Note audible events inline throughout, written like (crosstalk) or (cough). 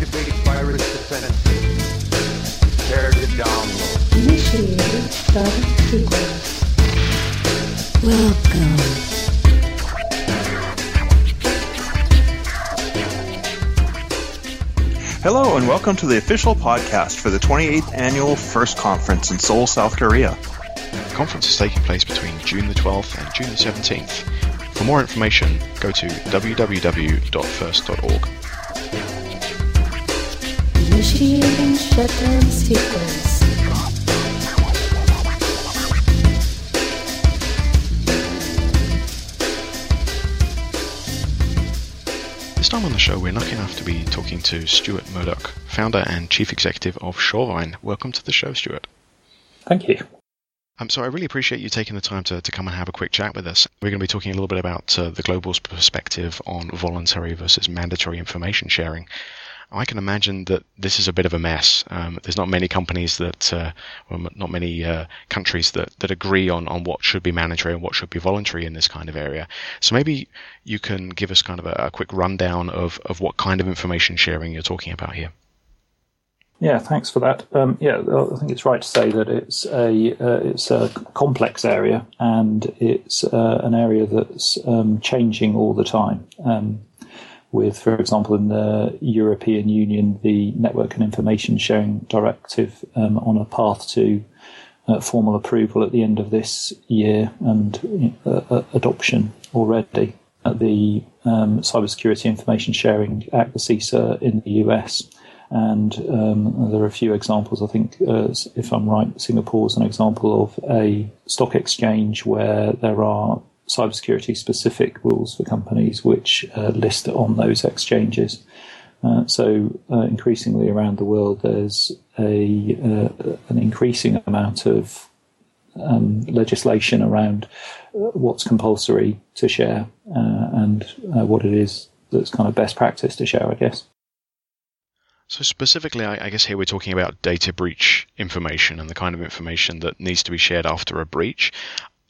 Activate virus defenses. Prepare to download. Initiating startup sequence. Welcome. Hello, and welcome to the official podcast for the 28th Annual First Conference in Seoul, South Korea. The conference is taking place between June the 12th and June the 17th. For more information, go to www.first.org. Shutdown sequence. This time on the show, we're lucky enough to be talking to Stuart Murdoch, founder and chief executive of Surevine. Welcome to the show, Stuart. Thank you. Um, so I really appreciate you taking the time to, to come and have a quick chat with us. We're going to be talking a little bit about uh, the global perspective on voluntary versus mandatory information sharing. I can imagine that this is a bit of a mess. Um, there's not many companies that, uh, well, not many uh, countries that, that agree on, on what should be mandatory and what should be voluntary in this kind of area. So maybe you can give us kind of a, a quick rundown of, of what kind of information sharing you're talking about here. Yeah, thanks for that. Um, yeah, I think it's right to say that it's a uh, it's a complex area and it's uh, an area that's um, changing all the time. Um, with, for example, in the European Union, the Network and Information Sharing Directive um, on a path to uh, formal approval at the end of this year and uh, adoption already. At the um, Cybersecurity Information Sharing Act, the CISA, in the US. And um, there are a few examples. I think, uh, if I'm right, Singapore is an example of a stock exchange where there are cybersecurity specific rules for companies which uh, list on those exchanges. Uh, so uh, increasingly around the world, there's a uh, an increasing amount of um, legislation around what's compulsory to share uh, and uh, what it is that's kind of best practice to share, I guess. So specifically, I guess here we're talking about data breach information and the kind of information that needs to be shared after a breach.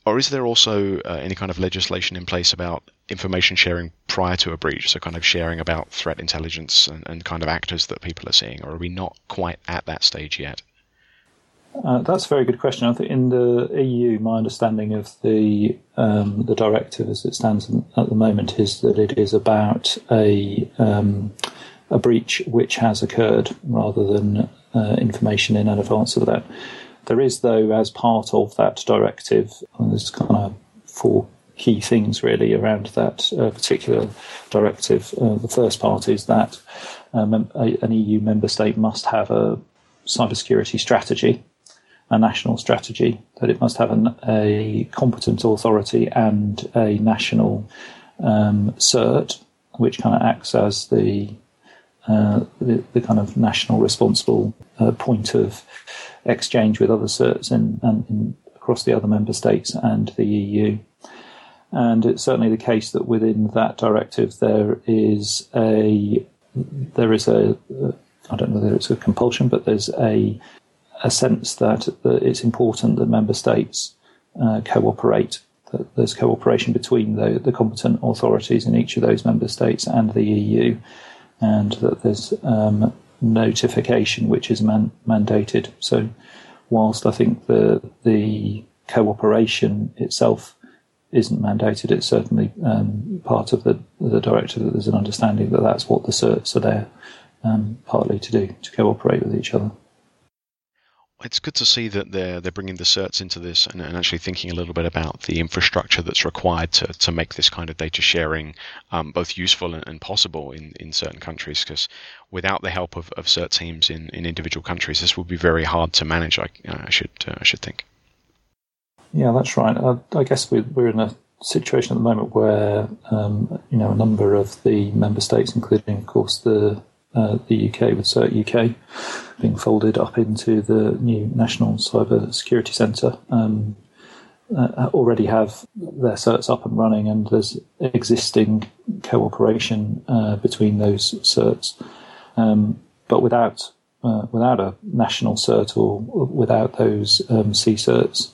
Or is there also uh, any kind of legislation in place about information sharing prior to a breach? So, kind of sharing about threat intelligence and, and kind of actors that people are seeing? Or are we not quite at that stage yet? Uh, that's a very good question. I think in the EU, my understanding of the um, the directive as it stands at the moment is that it is about a um, a breach which has occurred rather than uh, information in advance of that. There is, though, as part of that directive, there's kind of four key things really around that uh, particular directive. Uh, the first part is that um, a, an EU member state must have a cybersecurity strategy, a national strategy, that it must have an, a competent authority and a national um, cert, which kind of acts as the uh, the, the, kind of national responsible uh, point of exchange with other certs in, in, across the other member states and the EU. And it's certainly the case that within that directive there is a there is a I don't know whether it's a compulsion, but there's a a sense that, that it's important that member states uh, cooperate. That there's cooperation between the, the competent authorities in each of those member states and the EU and that there's um, notification which is man- mandated. So, whilst I think the the cooperation itself isn't mandated, it's certainly um, part of the the directive that there's an understanding that that's what the certs are there partly to do to cooperate with each other it's good to see that they're they're bringing the certs into this and, and, actually thinking a little bit about the infrastructure that's required to, to make this kind of data sharing um, both useful and, and, possible in, in certain countries. Because without the help of, of cert teams in, in individual countries, this would be very hard to manage. I, I should uh, I should think. Yeah, that's right. I, I guess we're, we're in a situation at the moment where um, you know a number of the member states, including of course the uh, the UK with CERT UK being folded up into the new National Cyber Security Centre. Um, uh, already have their certs up and running, and there's existing cooperation uh, between those certs. Um, but without uh, without a national cert or without those um, C certs,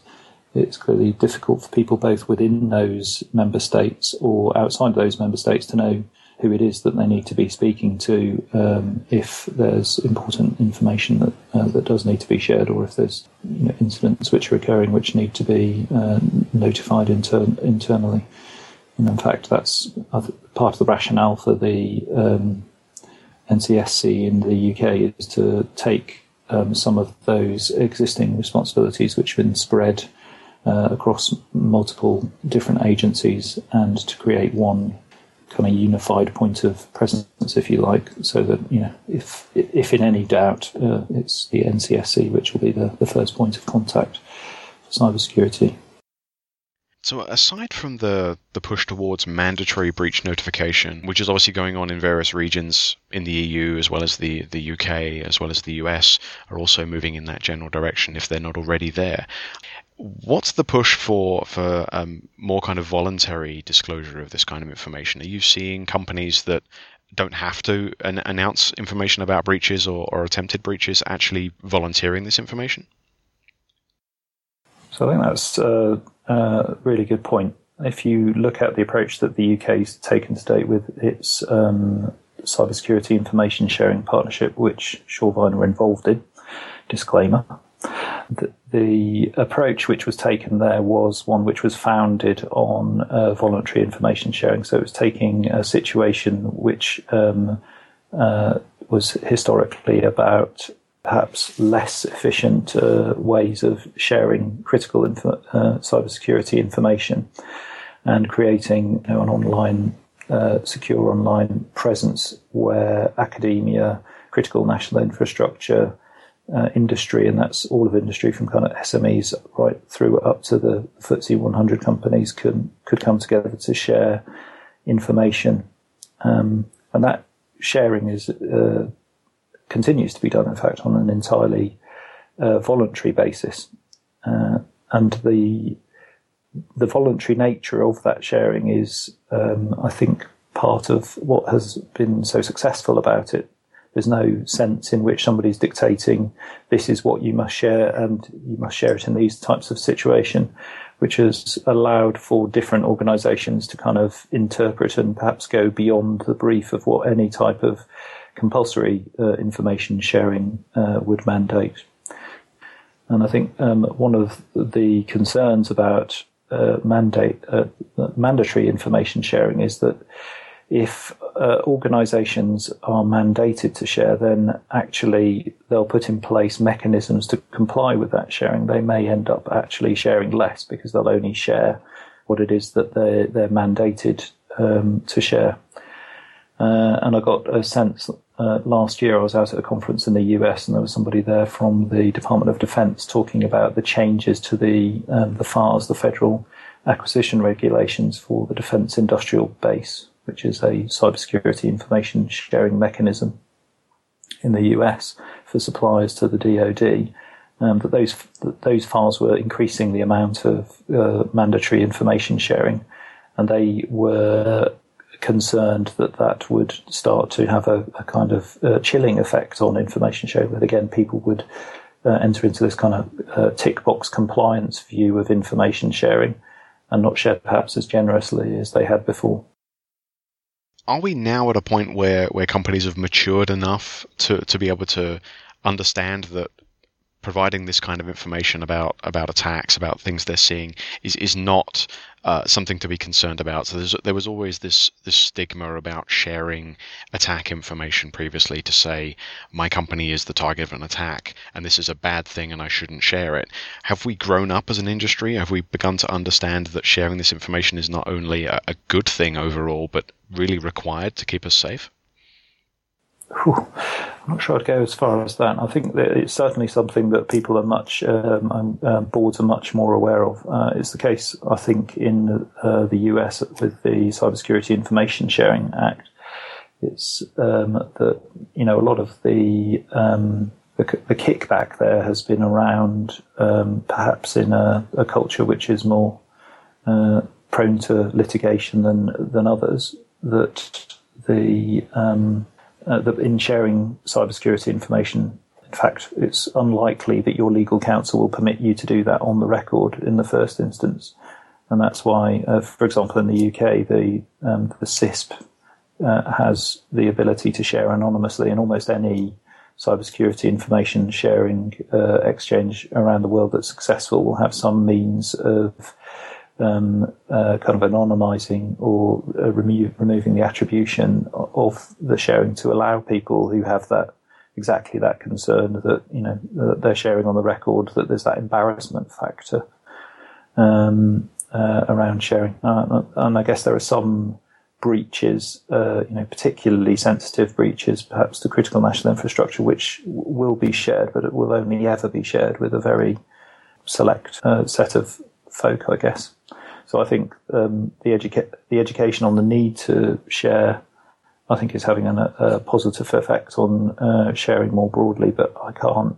it's clearly difficult for people both within those member states or outside those member states to know who it is that they need to be speaking to um, if there's important information that uh, that does need to be shared, or if there's you know, incidents which are occurring which need to be uh, notified inter- internally. And in fact, that's part of the rationale for the um, NCSC in the UK is to take um, some of those existing responsibilities which have been spread uh, across multiple different agencies and to create one kind of unified point of presence, if you like, so that you know, if if in any doubt, uh, it's the NCSC which will be the, the first point of contact for cybersecurity. So aside from the, the push towards mandatory breach notification, which is obviously going on in various regions in the EU as well as the, the UK as well as the US are also moving in that general direction if they're not already there. What's the push for for um, more kind of voluntary disclosure of this kind of information? Are you seeing companies that don't have to an- announce information about breaches or, or attempted breaches actually volunteering this information? So I think that's a, a really good point. If you look at the approach that the UK has taken to date with its um, cybersecurity information sharing partnership, which Surevine were involved in, disclaimer, the, the, approach which was taken there was one which was founded on uh, voluntary information sharing. So it was taking a situation which um, uh, was historically about perhaps less efficient uh, ways of sharing critical info, uh, cybersecurity information and creating you know, an online, uh, secure online presence where academia, critical national infrastructure, uh, industry, and that's all of industry from kind of SMEs right through up to the FTSE 100 companies can could come together to share information, um, and that sharing is uh, continues to be done, in fact, on an entirely uh, voluntary basis. Uh, and the the voluntary nature of that sharing is, um, I think, part of what has been so successful about it. There's no sense in which somebody's dictating this is what you must share and you must share it in these types of situation, which has allowed for different organisations to kind of interpret and perhaps go beyond the brief of what any type of compulsory uh, information sharing uh, would mandate. And I think um, one of the concerns about uh, mandate uh, mandatory information sharing is that if uh, organisations are mandated to share, then actually they'll put in place mechanisms to comply with that sharing. They may end up actually sharing less because they'll only share what it is that they're, they're mandated um, to share. Uh, and I got a sense uh, last year I was out at a conference in the US and there was somebody there from the Department of Defense talking about the changes to the um, the FARs, the Federal Acquisition Regulations for the Defense Industrial Base, which is a cybersecurity information sharing mechanism in the US for suppliers to the DoD. Um, that those that those FARs were increasing the amount of uh, mandatory information sharing, and they were concerned that that would start to have a, a kind of uh, chilling effect on information sharing. That again, people would uh, enter into this kind of uh, tick box compliance view of information sharing and not share perhaps as generously as they had before. Are we now at a point where, where companies have matured enough to, to be able to understand that providing this kind of information about about attacks, about things they're seeing, is is not uh, something to be concerned about. So there was always this this stigma about sharing attack information previously to say my company is the target of an attack and this is a bad thing and I shouldn't share it. Have we grown up as an industry? Have we begun to understand that sharing this information is not only a, a good thing overall, but really required to keep us safe? Whew. I'm not sure I'd go as far as that. I think that it's certainly something that people are much, um, uh, boards are much more aware of. Uh, it's the case, I think, in uh, the US with the Cybersecurity Information Sharing Act. It's um, that you know a lot of the, um, the, the kickback there has been around perhaps in a, a, culture which is more uh, prone to litigation than than others. That the um, uh, that in sharing cybersecurity information, in fact, it's unlikely that your legal counsel will permit you to do that on the record in the first instance. And that's why, uh, for example, in the UK, the um, the CISP uh, has the ability to share anonymously, and almost any cybersecurity information sharing uh, exchange around the world that's successful will have some means of um, uh, kind of anonymizing or uh, remo- removing the attribution of the sharing to allow people who have that exactly that concern that you know that they're sharing on the record that there's that embarrassment factor um, uh, around sharing, uh, and I guess there are some breaches, uh, you know, particularly sensitive breaches, perhaps to critical national infrastructure, which will be shared, but it will only ever be shared with a very select uh, set of folk, I guess. So I think um, the, educa- the education on the need to share, I think, is having an, a positive effect on uh, sharing more broadly. But I can't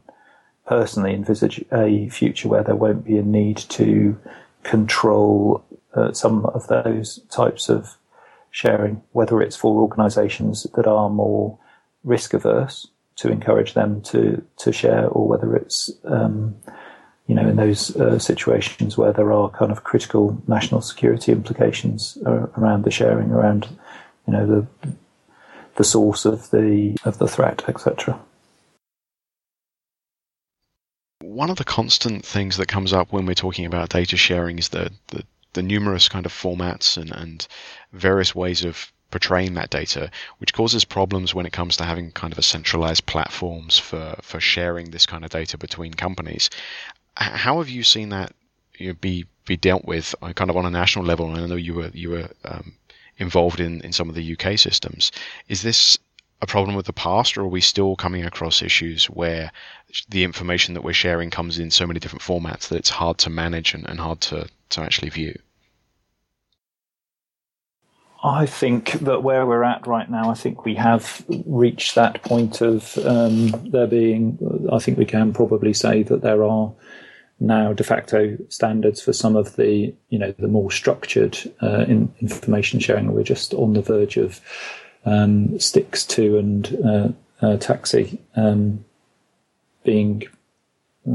personally envisage a future where there won't be a need to control uh, some of those types of sharing, whether it's for organisations that are more risk averse to encourage them to to share, or whether it's um, you know in those uh, situations where there are kind of critical national security implications around the sharing, around you know the the source of the of the threat, etc. One of the constant things that comes up when we're talking about data sharing is the, the the numerous kind of formats and, and various ways of portraying that data, which causes problems when it comes to having kind of a centralized platforms for, for sharing this kind of data between companies. How have you seen that you know, be be dealt with uh, kind of on a national level? And I know you were you were um, involved in, in some of the UK systems. Is this a problem with the past, or are we still coming across issues where the information that we're sharing comes in so many different formats that it's hard to manage and, and hard to, to actually view? I think that where we're at right now, I think we have reached that point of um, there being. I think we can probably say that there are now de facto standards for some of the, you know, the more structured uh, in, information sharing. We're just on the verge of um, STIX2 and uh, uh, TAXII um, being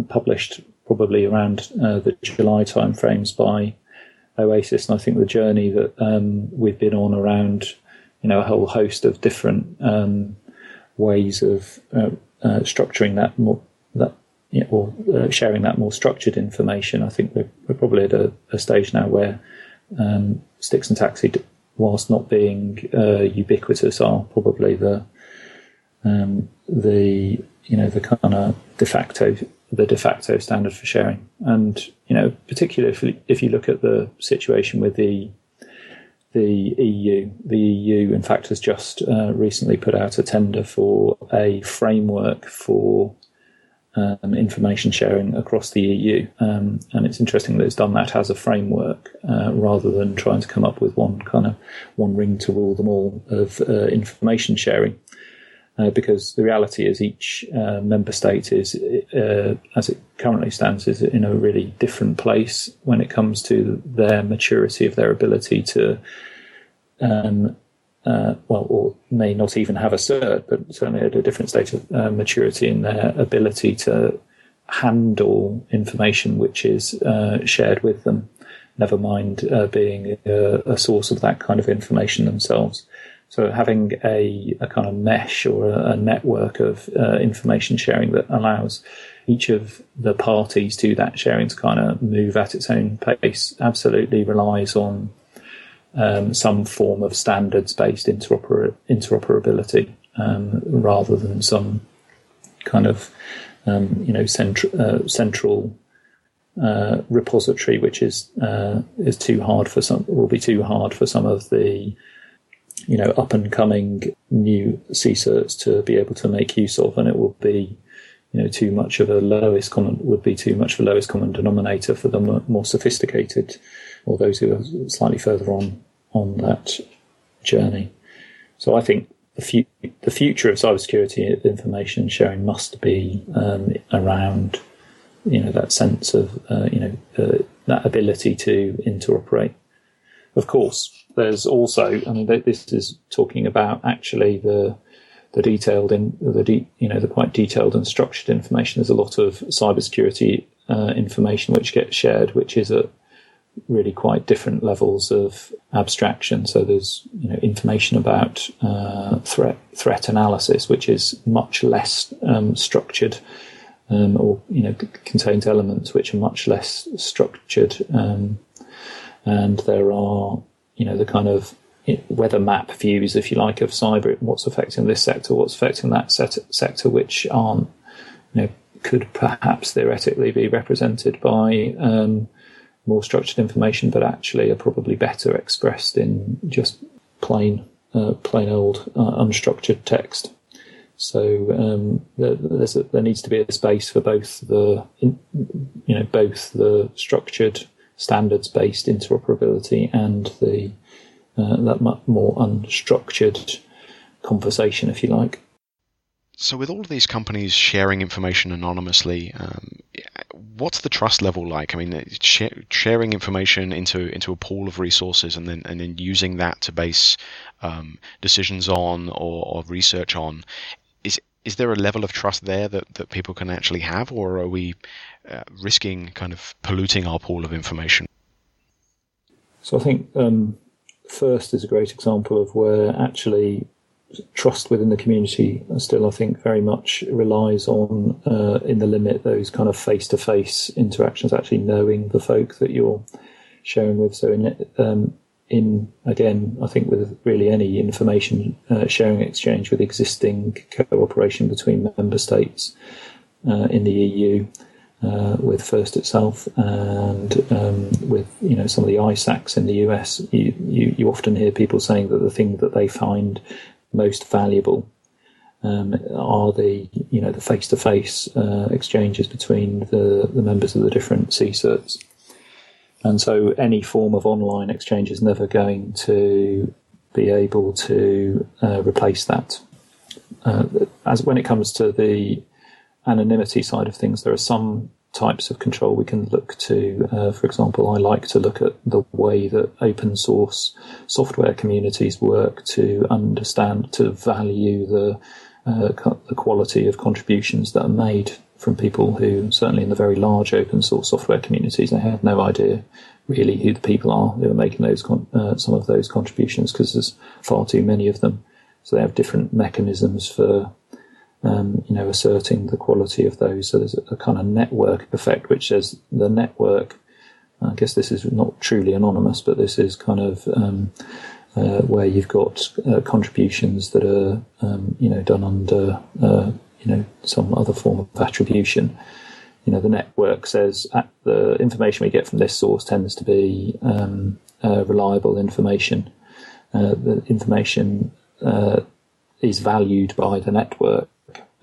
published probably around uh, the July timeframes by OASIS, and I think the journey that um, we've been on around, you know, a whole host of different um, ways of uh, uh, structuring that more that you know, or uh, sharing that more structured information. I think we're, we're probably at a, a, stage now where um, STIX and TAXII, whilst not being uh, ubiquitous, are probably the um, the you know the kind of de facto the de facto standard for sharing. And you know, particularly if, if you look at the situation with the the EU, the EU in fact has just uh, recently put out a tender for a framework for um, information sharing across the EU, um, and it's interesting that it's done that as a framework uh, rather than trying to come up with one kind of one ring to rule them all of uh, information sharing. Uh, because the reality is each uh, member state is, uh, as it currently stands, is in a really different place when it comes to their maturity of their ability to, um, uh, well, or may not even have a cert, but certainly at a different state of uh, maturity in their ability to handle information which is uh, shared with them. Never mind being a, a source of that kind of information themselves. So having a, a kind of mesh or a, a network of uh, information sharing that allows each of the parties to that sharing to kind of move at its own pace absolutely relies on um, some form of standards-based interoper- interoperability um, rather than some kind of um, you know uh, central uh, repository, which is uh, is too hard for some will be too hard for some of the you know, up and coming new CSIRTs to be able to make use of, and it will be, you know, too much of a lowest common would be too much of a lowest common denominator for the more sophisticated or those who are slightly further on on that journey. So I think the, fu- the future of cybersecurity information sharing must be um, around, you know, that sense of, uh, you know, uh, that ability to interoperate. Of course, there's also, I mean, this is talking about actually the the detailed in the de, you know the quite detailed and structured information. There's a lot of cybersecurity uh, information which gets shared, which is at really quite different levels of abstraction. So there's you know information about uh, threat threat analysis, which is much less um, structured, um, or you know c- contains elements which are much less structured, um, and there are you know the kind of weather map views, if you like, of cyber, what's affecting this sector, what's affecting that set, sector, which aren't, you know, could perhaps theoretically be represented by um, more structured information, but actually are probably better expressed in just plain, uh, plain old uh, unstructured text. So um, there, a, there, needs to be a space for both the, you know, both the structured standards-based interoperability and the uh, that more unstructured conversation, if you like. So, with all of these companies sharing information anonymously, um, what's the trust level like? I mean, sharing information into into a pool of resources and then and then using that to base um, decisions on or, or, research on. Is is there a level of trust there that, that people can actually have, or are we uh, risking kind of polluting our pool of information? So, I think um, first is a great example of where actually trust within the community still, I think, very much relies on, uh, in the limit, those kind of face to face interactions, actually knowing the folk that you're sharing with. So, in, um, in again, I think with really any information uh, sharing exchange with existing cooperation between member states uh, in the EU. Uh, with First itself and um, with you know some of the ISACs in the US, you, you, you often hear people saying that the thing that they find most valuable um, are the you know the face to face exchanges between the, the members of the different CSIRTs. And so any form of online exchange is never going to be able to uh, replace that. Uh, as when it comes to the anonymity side of things, there are some types of control we can look to. Uh, for example, I like to look at the way that open source software communities work to understand, to value the uh, the quality of contributions that are made from people who, certainly in the very large open source software communities, they have no idea really who the people are who are making those con- uh, some of those contributions because there's far too many of them. So they have different mechanisms for um, you know, asserting the quality of those. So there's a, kind of network effect, which says the network. I guess this is not truly anonymous, but this is kind of um, uh, where you've got uh, contributions that are, um, you know, done under, uh, you know, some other form of attribution. You know, the network says the information we get from this source tends to be um, uh, reliable information. Uh, the information uh, is valued by the network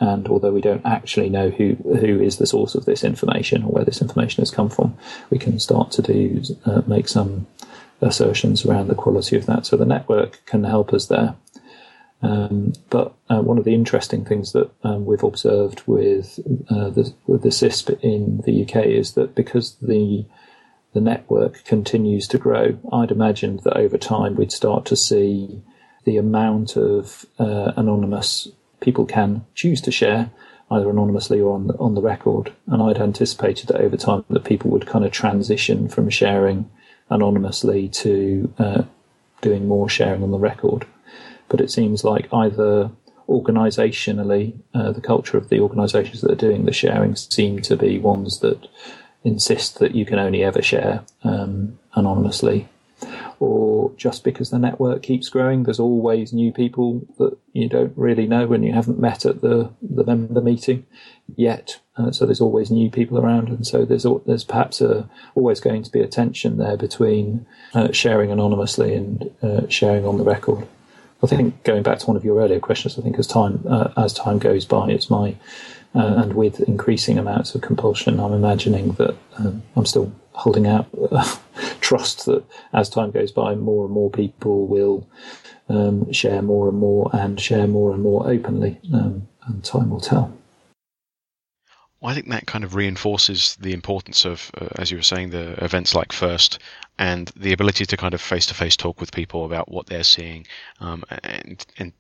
and although we don't actually know who who is the source of this information or where this information has come from, we can start to do uh, make some assertions around the quality of that. So the network can help us there. Um, but uh, one of the interesting things that um, we've observed with uh, the with the CISP in the UK is that because the the network continues to grow, I'd imagined that over time we'd start to see the amount of uh, anonymous people can choose to share either anonymously or on the, on the record. And I'd anticipated that over time that people would kind of transition from sharing anonymously to uh, doing more sharing on the record. But it seems like either organisationally, uh, the culture of the organisations that are doing the sharing seem to be ones that insist that you can only ever share um, anonymously or just because the network keeps growing, there's always new people that you don't really know when you haven't met at the, the member meeting yet. Uh, so there's always new people around, and so there's there's perhaps a, always going to be a tension there between uh, sharing anonymously and uh, sharing on the record. I think going back to one of your earlier questions, I think as time uh, as time goes by, it's my uh, and with increasing amounts of compulsion, I'm imagining that um, I'm still holding out uh, (laughs) trust that as time goes by, more and more people will um, share more and more and share more and more openly, um, and time will tell. Well, I think that kind of reinforces the importance of, uh, as you were saying, the events like First and the ability to kind of face to face talk with people about what they're seeing um, and, and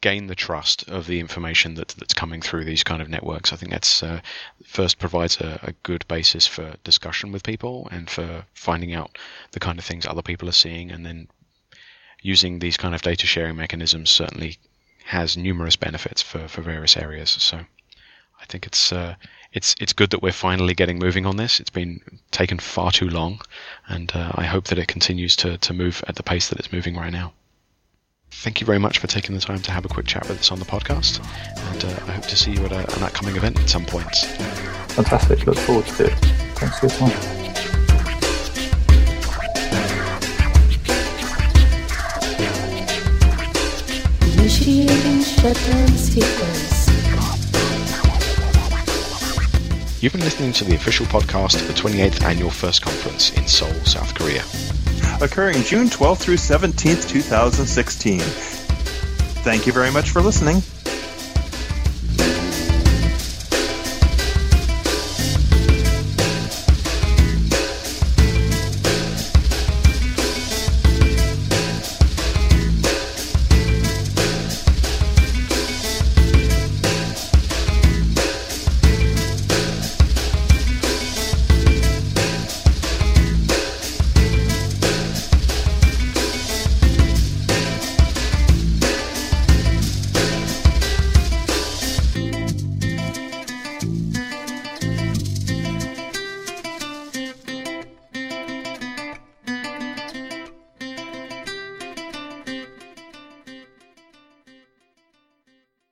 gain the trust of the information that that's coming through these kind of networks. I think that's uh, first provides a, a, good basis for discussion with people and for finding out the kind of things other people are seeing, and then using these kind of data sharing mechanisms certainly has numerous benefits for, for various areas. So I think it's uh, it's it's good that we're finally getting moving on this. It's been taken far too long, and uh, I hope that it continues to to move at the pace that it's moving right now. Thank you very much for taking the time to have a quick chat with us on the podcast, and uh, I hope to see you at a, an upcoming event at some point. Fantastic. Look forward to it. Thanks for your time. Initiating shutdown sequence. You've been listening to the official podcast of the 28th Annual First Conference in Seoul, South Korea. Occurring June 12th through 17th, 2016. Thank you very much for listening.